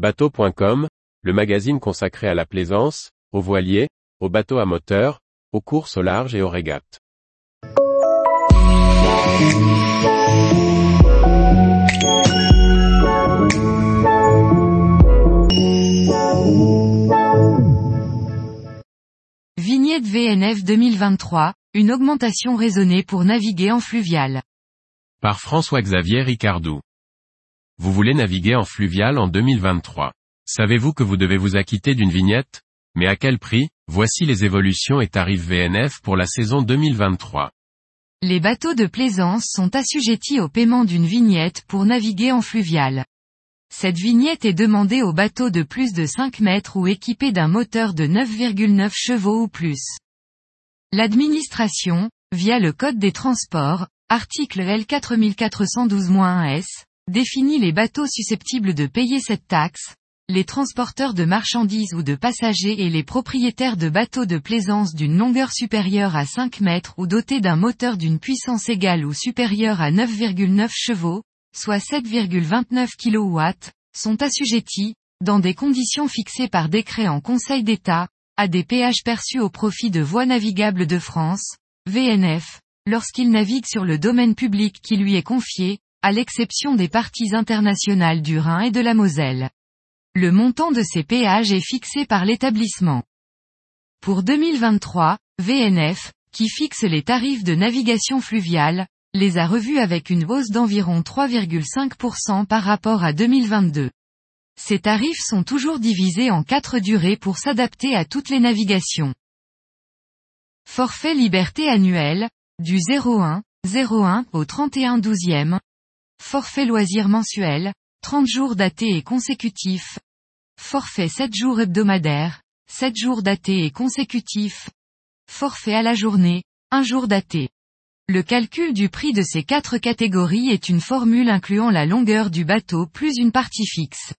Bateau.com, le magazine consacré à la plaisance, aux voiliers, aux bateaux à moteur, aux courses au large et aux régates. Vignette VNF 2023, une augmentation raisonnée pour naviguer en fluvial. Par François-Xavier Ricardou. Vous voulez naviguer en fluvial en 2023. Savez-vous que vous devez vous acquitter d'une vignette? Mais à quel prix? Voici les évolutions et tarifs VNF pour la saison 2023. Les bateaux de plaisance sont assujettis au paiement d'une vignette pour naviguer en fluvial. Cette vignette est demandée aux bateaux de plus de 5 mètres ou équipés d'un moteur de 9,9 chevaux ou plus. L'administration, via le Code des transports, article L4412-1S, définit les bateaux susceptibles de payer cette taxe, les transporteurs de marchandises ou de passagers et les propriétaires de bateaux de plaisance d'une longueur supérieure à 5 mètres ou dotés d'un moteur d'une puissance égale ou supérieure à 9,9 chevaux, soit 7,29 kW, sont assujettis, dans des conditions fixées par décret en Conseil d'État, à des péages perçus au profit de Voies navigables de France, VNF, lorsqu'ils naviguent sur le domaine public qui lui est confié, à l'exception des parties internationales du Rhin et de la Moselle. Le montant de ces péages est fixé par l'établissement. Pour 2023, VNF, qui fixe les tarifs de navigation fluviale, les a revus avec une hausse d'environ 3,5% par rapport à 2022. Ces tarifs sont toujours divisés en quatre durées pour s'adapter à toutes les navigations. Forfait liberté annuel, du 01, 01 au 31 12e, Forfait loisir mensuel, 30 jours datés et consécutifs. Forfait 7 jours hebdomadaires, 7 jours datés et consécutifs. Forfait à la journée, 1 jour daté. Le calcul du prix de ces quatre catégories est une formule incluant la longueur du bateau plus une partie fixe.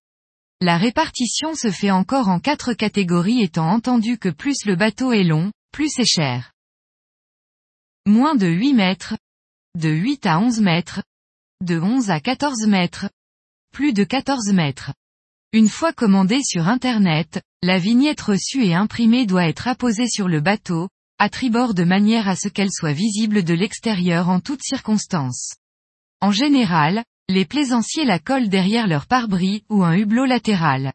La répartition se fait encore en quatre catégories étant entendu que plus le bateau est long, plus c'est cher. Moins de 8 mètres. De 8 à 11 mètres de 11 à 14 mètres. Plus de 14 mètres. Une fois commandée sur Internet, la vignette reçue et imprimée doit être apposée sur le bateau, à tribord de manière à ce qu'elle soit visible de l'extérieur en toutes circonstances. En général, les plaisanciers la collent derrière leur pare-bris ou un hublot latéral.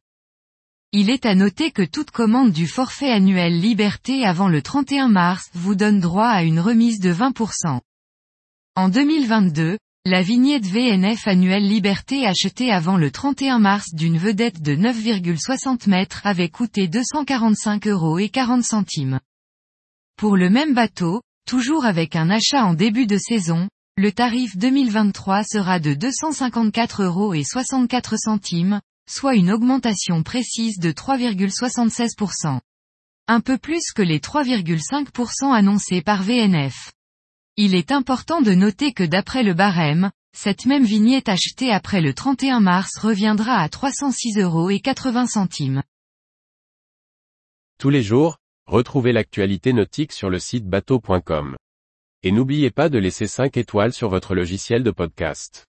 Il est à noter que toute commande du forfait annuel Liberté avant le 31 mars vous donne droit à une remise de 20%. En 2022, la vignette VNF annuelle Liberté achetée avant le 31 mars d'une vedette de 9,60 mètres avait coûté 245 euros et 40 centimes. Pour le même bateau, toujours avec un achat en début de saison, le tarif 2023 sera de 254 euros et 64 centimes, soit une augmentation précise de 3,76%. Un peu plus que les 3,5% annoncés par VNF. Il est important de noter que d'après le barème, cette même vignette achetée après le 31 mars reviendra à 306 euros et 80 centimes. Tous les jours, retrouvez l'actualité nautique sur le site bateau.com. Et n'oubliez pas de laisser 5 étoiles sur votre logiciel de podcast.